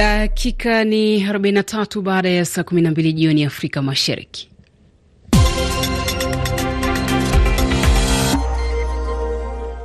Dakika ni 43 baada ya saa 12 jioni Afrika Mashariki.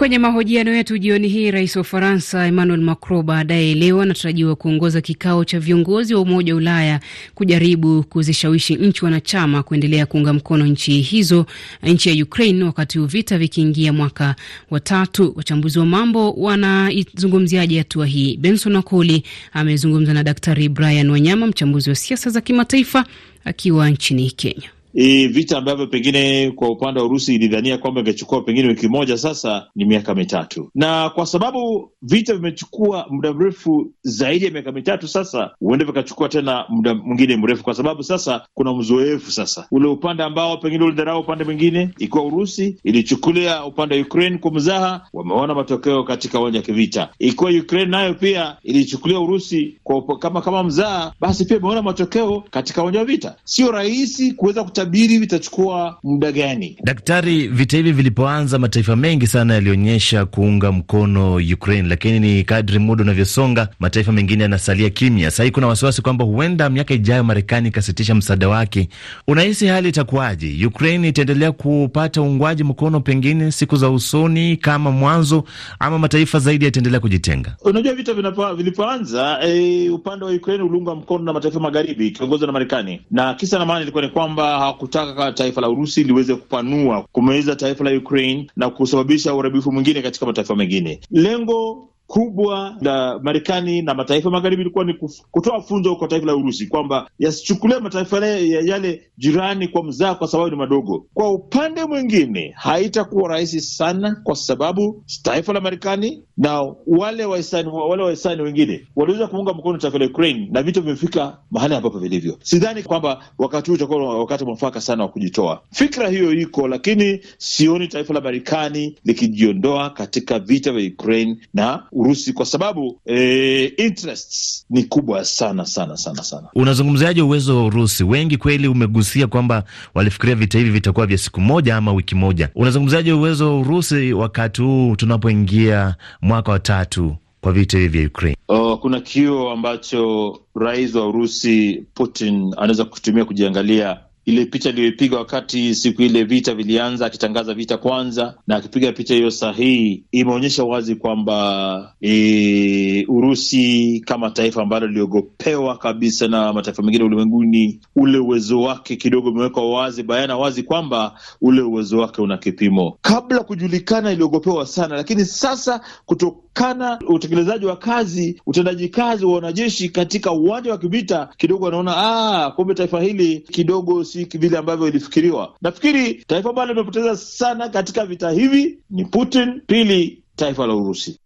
Kwenye mahojiano yetu jioni hii, rais wa Ufaransa Emmanuel Macron baadaye leo anatarajiwa kuongoza kikao cha viongozi wa Umoja wa Ulaya kujaribu kuzishawishi nchi wanachama kuendelea kuunga mkono nchi hizo, nchi ya Ukraine, wakati huu vita vikiingia mwaka wa tatu. Wachambuzi wa mambo wanaizungumziaje hatua hii? Benson Wakoli amezungumza na Daktari Brian Wanyama, mchambuzi wa siasa za kimataifa akiwa nchini Kenya. E, vita ambavyo pengine kwa upande wa Urusi ilidhania kwamba ingechukua pengine wiki moja, sasa ni miaka mitatu, na kwa sababu vita vimechukua muda mrefu zaidi ya miaka mitatu, sasa huenda vikachukua tena muda mwingine mrefu, kwa sababu sasa kuna mzoefu sasa. Ule upande ambao pengine ulidharau upande mwingine, ikiwa Urusi ilichukulia upande wa Ukraine kwa mzaha, wameona matokeo katika uwanja wa kivita. Ikiwa Ukraine nayo pia ilichukulia Urusi kwa kama kama mzaha, basi pia imeona matokeo katika uwanja wa vita. Sio rahisi kuweza tabiri vitachukua muda gani? Daktari, vita hivi vilipoanza, mataifa mengi sana yalionyesha kuunga mkono Ukraine, lakini ni kadri muda unavyosonga, mataifa mengine yanasalia kimya. Sahii kuna wasiwasi kwamba huenda miaka ijayo Marekani ikasitisha msaada wake. Unahisi hali itakuwaje? Ukraine itaendelea kupata uungwaji mkono pengine siku za usoni kama mwanzo, ama mataifa zaidi yataendelea kujitenga? Unajua, vita vilipoanza, e, upande wa Ukraine uliunga mkono na mataifa magharibi ikiongozwa na Marekani, na kisa na maana ilikuwa ni kwamba kutaka taifa la Urusi liweze kupanua kumeza taifa la Ukraine na kusababisha uharibifu mwingine katika mataifa mengine. Lengo kubwa la Marekani na mataifa magharibi ilikuwa ni kutoa funzo kwa taifa la Urusi kwamba yasichukulia mataifa yale jirani kwa mzaa, kwa sababu ni madogo. Kwa upande mwingine, haitakuwa rahisi sana, kwa sababu taifa la Marekani na wale wahisani wale wahisani wengine waliweza kuunga mkono taifa la Ukraine na vita vimefika mahali ambapo vilivyo. Sidhani kwamba wakati huu utakuwa wakati mwafaka sana wa kujitoa. Fikra hiyo iko, lakini sioni taifa la Marekani likijiondoa katika vita vya Ukraine na Urusi kwa sababu eh, interests ni kubwa sana sana sana sana. Unazungumziaje uwezo wa Urusi? Wengi kweli umegusia kwamba walifikiria vita hivi vitakuwa vya siku moja ama wiki moja. Unazungumziaje uwezo wa Urusi wakati huu tunapoingia mwaka wa tatu kwa vita hivi vya Ukraine? Oh, kuna kio ambacho rais wa Urusi Putin anaweza kutumia kujiangalia ile picha aliyoipiga wakati siku ile vita vilianza, akitangaza vita kwanza, na akipiga picha hiyo sahihi, imeonyesha wazi kwamba e, Urusi kama taifa ambalo liliogopewa kabisa na mataifa mengine ulimwenguni, ule uwezo wake kidogo umewekwa wazi bayana wazi kwamba ule uwezo wake una kipimo. Kabla kujulikana iliogopewa sana, lakini sasa kutokana utekelezaji wa kazi, utendaji kazi wa wanajeshi katika uwanja wa kivita, kidogo anaona ah, kumbe taifa hili kidogo si vile ambavyo ilifikiriwa. Nafikiri taifa ambalo limepoteza sana katika vita hivi ni Putin, pili taifa la Urusi.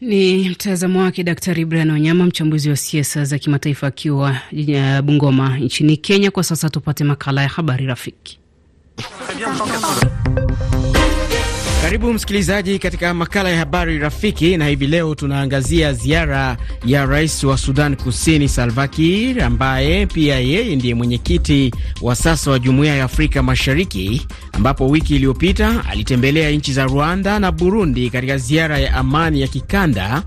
Ni mtazamo wake Daktari Brian Wanyama, mchambuzi wa siasa za kimataifa akiwa Bungoma nchini Kenya. Kwa sasa tupate makala ya habari rafiki. Karibu msikilizaji katika makala ya habari rafiki, na hivi leo tunaangazia ziara ya rais wa Sudan Kusini Salva Kiir, ambaye pia yeye ndiye mwenyekiti wa sasa wa Jumuiya ya Afrika Mashariki, ambapo wiki iliyopita alitembelea nchi za Rwanda na Burundi katika ziara ya amani ya kikanda.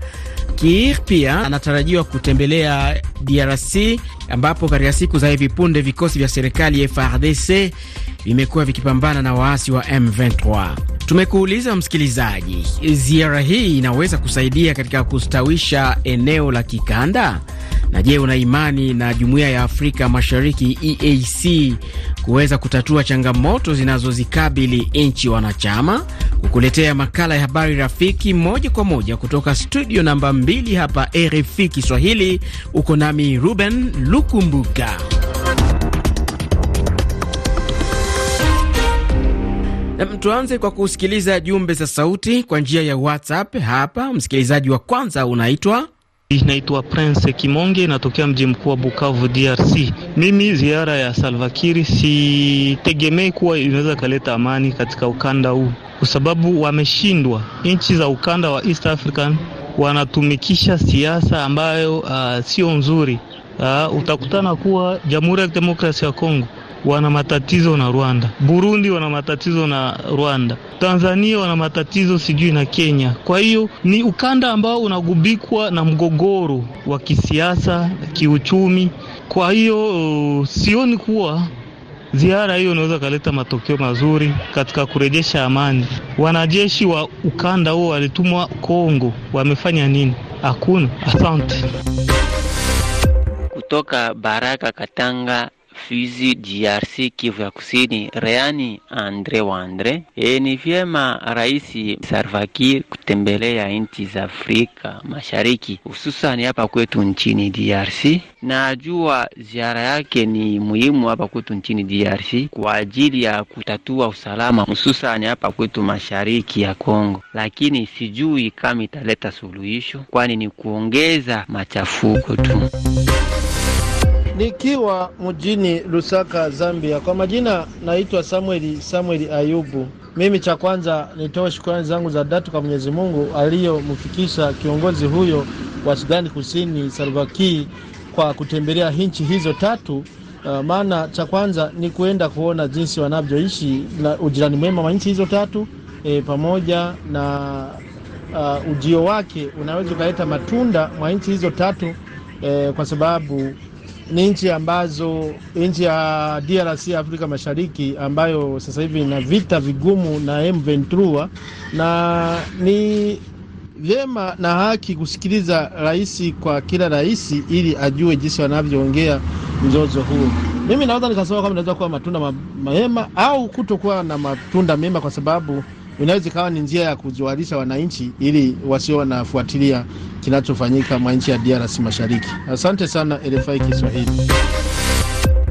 Kiir pia anatarajiwa kutembelea DRC ambapo katika siku za hivi punde vikosi vya serikali FARDC vimekuwa vikipambana na waasi wa M23. Tumekuuliza msikilizaji, ziara hii inaweza kusaidia katika kustawisha eneo la kikanda? Na je, una imani na Jumuiya ya Afrika Mashariki EAC kuweza kutatua changamoto zinazozikabili nchi wanachama? Kukuletea makala ya habari rafiki moja kwa moja kutoka studio namba 2 hapa RFI Kiswahili, uko nami Ruben Lukumbuka. Tuanze kwa kusikiliza jumbe za sauti kwa njia ya WhatsApp. Hapa msikilizaji wa kwanza unaitwa Naitwa Prince Kimonge, natokea mji mkuu wa Bukavu, DRC. Mimi ziara ya Salva Kiir sitegemei kuwa inaweza kaleta amani katika ukanda huu, kwa sababu wameshindwa. Nchi za ukanda wa East African wanatumikisha siasa ambayo uh, sio nzuri. Uh, utakutana kuwa Jamhuri ya Kidemokrasia ya Kongo wana matatizo na Rwanda, Burundi wana matatizo na Rwanda, Tanzania wana matatizo sijui na Kenya. Kwa hiyo ni ukanda ambao unagubikwa na mgogoro wa kisiasa, kiuchumi. Kwa hiyo uh, sioni kuwa ziara hiyo inaweza kaleta matokeo mazuri katika kurejesha amani. Wanajeshi wa ukanda huo walitumwa Kongo, wamefanya nini? Hakuna. Asante. Kutoka Baraka Katanga Fizi, DRC, Kivu ya Kusini, Reani Andre wa Andre. E, ni vyema Rais Salva Kiir kutembelea nchi za Afrika Mashariki, hususani hapa kwetu nchini DRC. Najua ziara yake ni muhimu hapa kwetu nchini DRC kwa ajili ya kutatua usalama, hususani hapa kwetu mashariki ya Kongo, lakini sijui kama italeta suluhisho, kwani ni kuongeza machafuko tu. Nikiwa mjini Lusaka, Zambia. Kwa majina naitwa Samueli Samueli Ayubu. Mimi cha kwanza nitoe shukrani zangu za dhati kwa Mwenyezi Mungu aliyomfikisha kiongozi huyo wa Sudani Kusini Salva Kiir kwa kutembelea nchi hizo tatu. Uh, maana cha kwanza ni kuenda kuona jinsi wanavyoishi na ujirani mwema wa nchi hizo tatu e, pamoja na uh, ujio wake unaweza ukaleta matunda mwa nchi hizo tatu e, kwa sababu ni nchi ambazo nchi ya DRC Afrika Mashariki ambayo sasa hivi ina vita vigumu na M23, na ni vyema na haki kusikiliza rais kwa kila rais ili ajue jinsi wanavyoongea mzozo huo. Mimi naweza nikasema kama inaweza kuwa matunda mema au kutokuwa na matunda mema, kwa sababu inaweza ikawa ni njia ya kujualisha wananchi ili wasio wanafuatilia kinachofanyika mwa nchi ya DRC Mashariki. Asante sana RFI Kiswahili.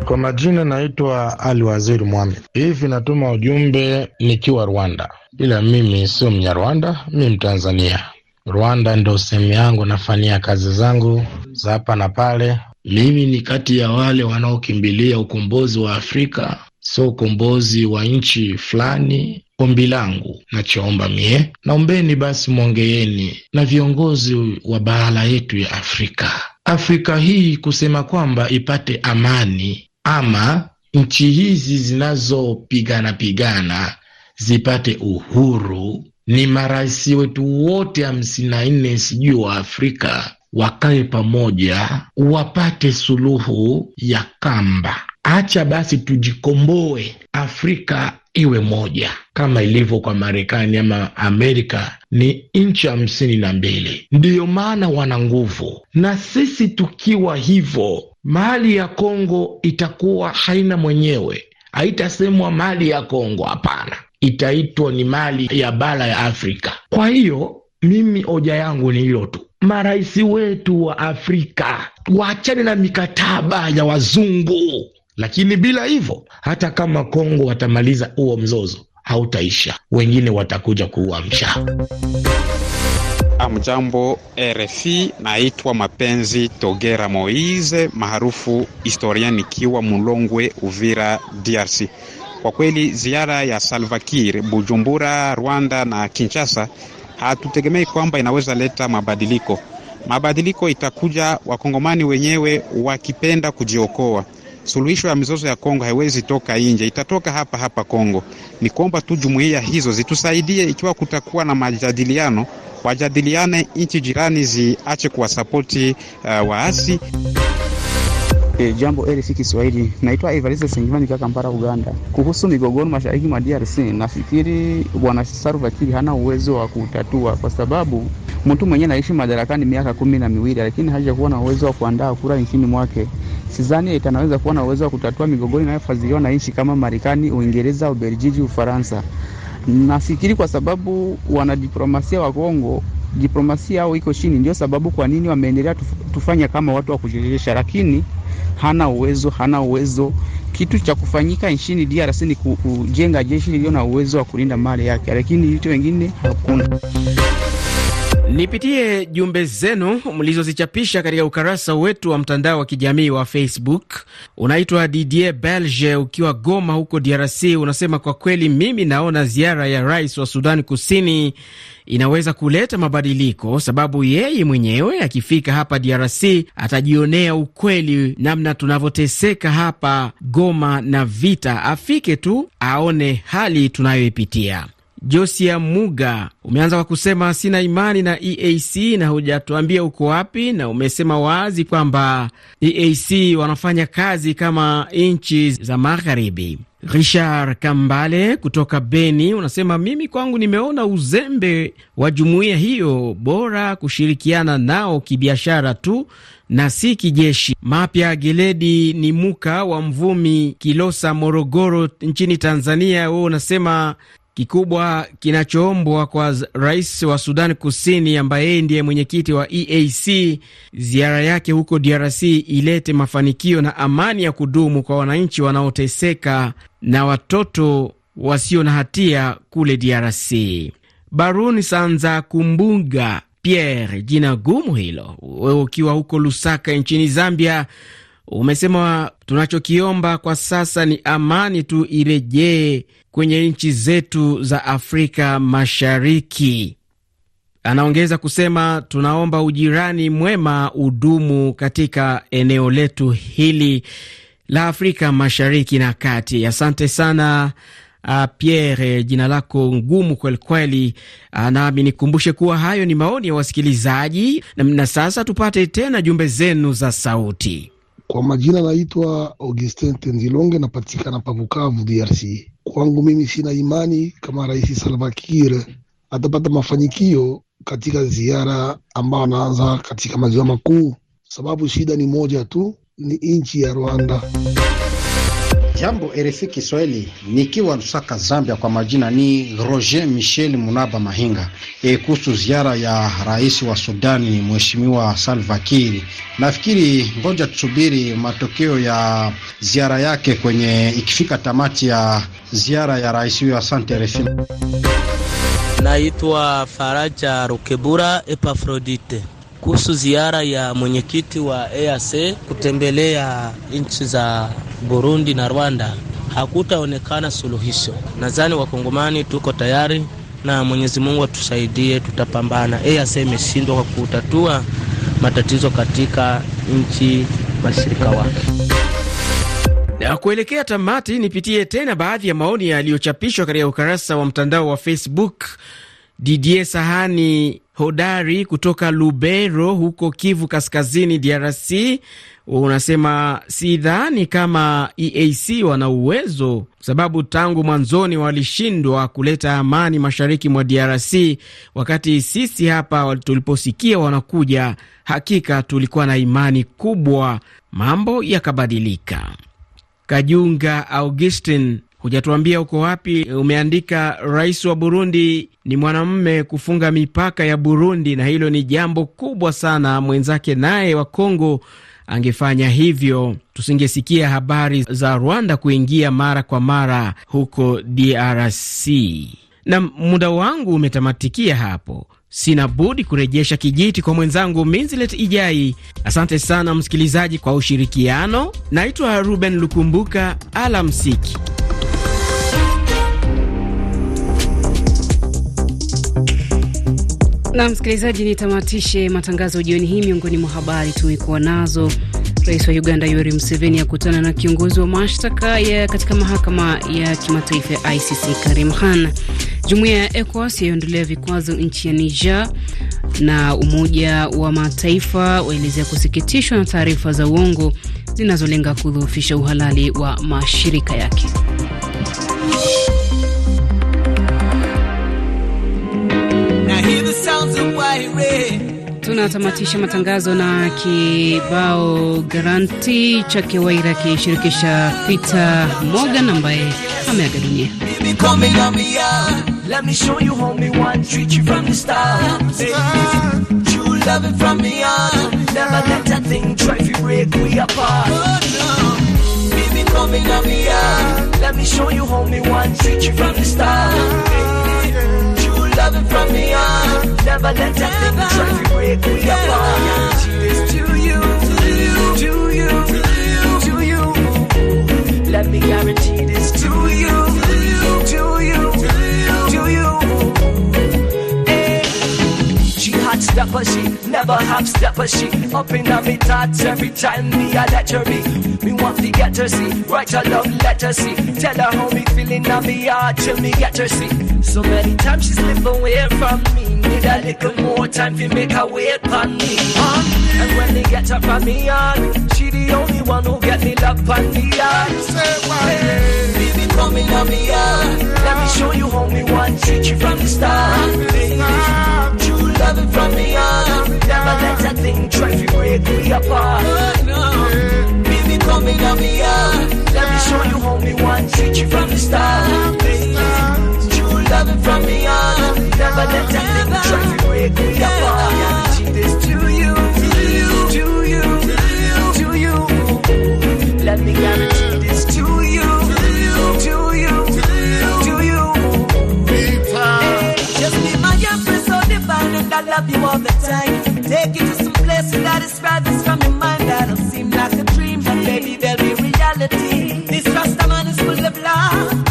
Kwa majina naitwa Ali Waziri Mohamed. Hivi natuma ujumbe nikiwa Rwanda, ila mimi sio Mnyarwanda, mi Mtanzania. Rwanda ndo sehemu yangu, nafanyia kazi zangu za hapa na pale. Mimi ni kati ya wale wanaokimbilia ukombozi wa Afrika, sio ukombozi wa nchi fulani Ombi langu nachoomba mie, naombeni basi mwongeeni na viongozi wa bara yetu ya Afrika, Afrika hii kusema kwamba ipate amani, ama nchi hizi zinazopigana pigana zipate uhuru. Ni marais wetu wote hamsini na nne sijui wa Afrika wakae pamoja, wapate suluhu ya kamba. Acha basi tujikomboe, Afrika iwe moja. Kama ilivyo kwa Marekani ama Amerika. Ni nchi hamsini na mbili, ndiyo maana wana nguvu, na sisi tukiwa hivyo, mali ya Kongo itakuwa haina mwenyewe, haitasemwa mali ya Kongo, hapana, itaitwa ni mali ya bara ya Afrika. Kwa hiyo mimi hoja yangu ni hilo tu, marais wetu wa Afrika waachane na mikataba ya wazungu lakini bila hivyo, hata kama Kongo watamaliza huo mzozo hautaisha, wengine watakuja kuuamsha. Amjambo RFI, naitwa Mapenzi Togera Moise maarufu historia, nikiwa Mulongwe, Uvira, DRC. Kwa kweli ziara ya Salva Kiir Bujumbura, Rwanda na Kinshasa hatutegemei kwamba inaweza leta mabadiliko. Mabadiliko itakuja wakongomani wenyewe wakipenda kujiokoa suluhisho ya mizozo ya Kongo haiwezi toka nje, itatoka hapa hapa Kongo. Ni kuomba tu jumuiya hizo zitusaidie, ikiwa kutakuwa na majadiliano, wajadiliane, nchi jirani ziache kuwasapoti uh, waasi. E, jambo RFI Kiswahili, naitwa Evariste Sengimani nikiwa Kampala, Uganda. Kuhusu migogoro mashariki mwa DRC, nafikiri bwana Salva Kiir hana uwezo wa kutatua kwa sababu mtu mwenyewe anaishi madarakani miaka kumi na miwili lakini hajakuwa na uwezo wa kuandaa kura nchini mwake. Sidhani eti anaweza kuwa na uwezo wa kutatua migogoro inayofadhiliwa na nchi kama Marekani, Uingereza, Ubelgiji, Ufaransa. Nafikiri kwa sababu wanadiplomasia wa Kongo diplomasia yao iko chini, ndio sababu kwa nini wameendelea tufanya kama watu wa kujirejesha, lakini hana uwezo, hana uwezo. Kitu cha kufanyika nchini DRC ni kujenga jeshi lililo na uwezo wa kulinda mali yake, lakini vitu wengine hakuna. Nipitie jumbe zenu mlizozichapisha katika ukarasa wetu wa mtandao wa kijamii wa Facebook. Unaitwa Didier Belge ukiwa Goma huko DRC, unasema kwa kweli, mimi naona ziara ya rais wa Sudani Kusini inaweza kuleta mabadiliko, sababu yeye mwenyewe akifika hapa DRC atajionea ukweli namna tunavyoteseka hapa Goma na vita. Afike tu aone hali tunayoipitia. Josia Muga, umeanza kwa kusema sina imani na EAC na hujatuambia uko wapi, na umesema wazi kwamba EAC wanafanya kazi kama nchi za magharibi. Richard Kambale kutoka Beni unasema mimi kwangu nimeona uzembe wa jumuiya hiyo, bora kushirikiana nao kibiashara tu na si kijeshi. Mapya Geledi ni muka wa Mvumi, Kilosa, Morogoro nchini Tanzania. Wewe unasema kikubwa kinachoombwa kwa rais wa Sudan Kusini ambaye yeye ndiye mwenyekiti wa EAC, ziara yake huko DRC ilete mafanikio na amani ya kudumu kwa wananchi wanaoteseka na watoto wasio na hatia kule DRC. Baruni Sanza Kumbunga Pierre, jina gumu hilo, wewe ukiwa huko Lusaka nchini Zambia, umesema tunachokiomba kwa sasa ni amani tu irejee kwenye nchi zetu za Afrika Mashariki. Anaongeza kusema tunaomba ujirani mwema udumu katika eneo letu hili la Afrika Mashariki na Kati. Asante sana uh, Pierre, jina lako ngumu kwelikweli. Uh, nami nikumbushe kuwa hayo ni maoni ya wasikilizaji na, na sasa tupate tena jumbe zenu za sauti. Kwa majina naitwa Augustin Tenzilonge, napatikana pa Bukavu, DRC. Kwangu mimi sina imani kama Rais Salva Kiir atapata mafanikio katika ziara ambayo anaanza katika maziwa makuu, sababu shida ni moja tu, ni nchi ya Rwanda. Jambo RFI Kiswahili, nikiwa Lusaka, Zambia. Kwa majina ni Roger Michel Munaba Mahinga. E, kuhusu ziara ya rais wa Sudani Mheshimiwa Salva Kiir, nafikiri ngoja tusubiri matokeo ya ziara yake kwenye ikifika tamati ya ziara ya rais huyo. Asante RFI. Naitwa Faraja Rukebura Epafrodite kuhusu ziara ya mwenyekiti wa EAC kutembelea nchi za Burundi na Rwanda, hakutaonekana suluhisho. Nadhani wakongomani tuko tayari na Mwenyezi Mungu atusaidie, tutapambana. EAC imeshindwa kwa kutatua matatizo katika nchi washirika wake. Na kuelekea tamati, nipitie tena baadhi ya maoni yaliyochapishwa katika ukurasa wa mtandao wa Facebook. Didier Sahani hodari kutoka Lubero huko Kivu Kaskazini, DRC, unasema sidhani kama EAC wana uwezo, sababu tangu mwanzoni walishindwa kuleta amani mashariki mwa DRC, wakati sisi hapa tuliposikia wanakuja, hakika tulikuwa na imani kubwa, mambo yakabadilika. Kajunga Augustin Hujatuambia uko wapi. Umeandika rais wa Burundi ni mwanamume kufunga mipaka ya Burundi, na hilo ni jambo kubwa sana. Mwenzake naye wa Kongo angefanya hivyo, tusingesikia habari za Rwanda kuingia mara kwa mara huko DRC. Na muda wangu umetamatikia hapo. Sina budi kurejesha kijiti kwa mwenzangu Minzilet Ijai. Asante sana msikilizaji kwa ushirikiano. Naitwa Ruben Lukumbuka, alamsiki. Na msikilizaji, nitamatishe matangazo jioni hii. Miongoni mwa habari tumekuwa nazo: Rais wa Uganda Yoweri Museveni akutana na kiongozi wa mashtaka ya katika mahakama ya kimataifa ya ICC Karim Khan. Jumuiya ya ECOWAS yaondolea vikwazo nchi ya Niger, na Umoja wa Mataifa waelezea kusikitishwa na taarifa za uongo zinazolenga kudhoofisha uhalali wa mashirika yake. Tunatamatisha matangazo na kibao garanti cha Kewaira akishirikisha Peter Morgan ambaye ameaga dunia. Loving from me on. Never let that thing try to break me apart. To you, to you, to you, to you. Let me guarantee this to you, stepper she, never half stepper she. Up in me thoughts every time me I let her be. Me want to get her see, write a love letter see. Tell her how me feeling on me heart till me get her see. So many times she slip away from me. Need a little more time to make her wait on me. And when they get her from me on, she the only one who get me love on me on. Hey, baby, come in on me on. Let me show you how me want treat you from the start. Loving from me on. Never let that thing try to break me apart. Baby, come in on me. Let me show you how me want treat you from the start. Baby, true loving from me on. Never let that thing try to break me apart. Guarantee this to you, to you, to you, to you. Let me guarantee and I love you all the time. Take you to some places that is farthest from your mind that'll seem like a dream, but baby there'll be reality. This Rasta man is full of love,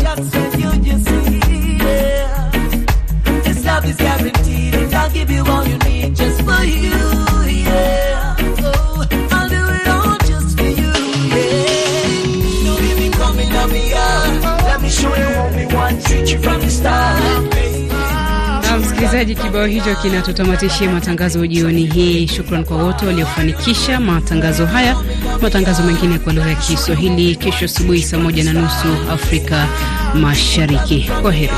msikilizaji, kibao hicho kinatutamatishia matangazo jioni hii. Shukran kwa wote waliofanikisha matangazo haya. Matangazo mengine kwa lugha ya Kiswahili kesho asubuhi saa moja na nusu Afrika Mashariki. Kwa heri.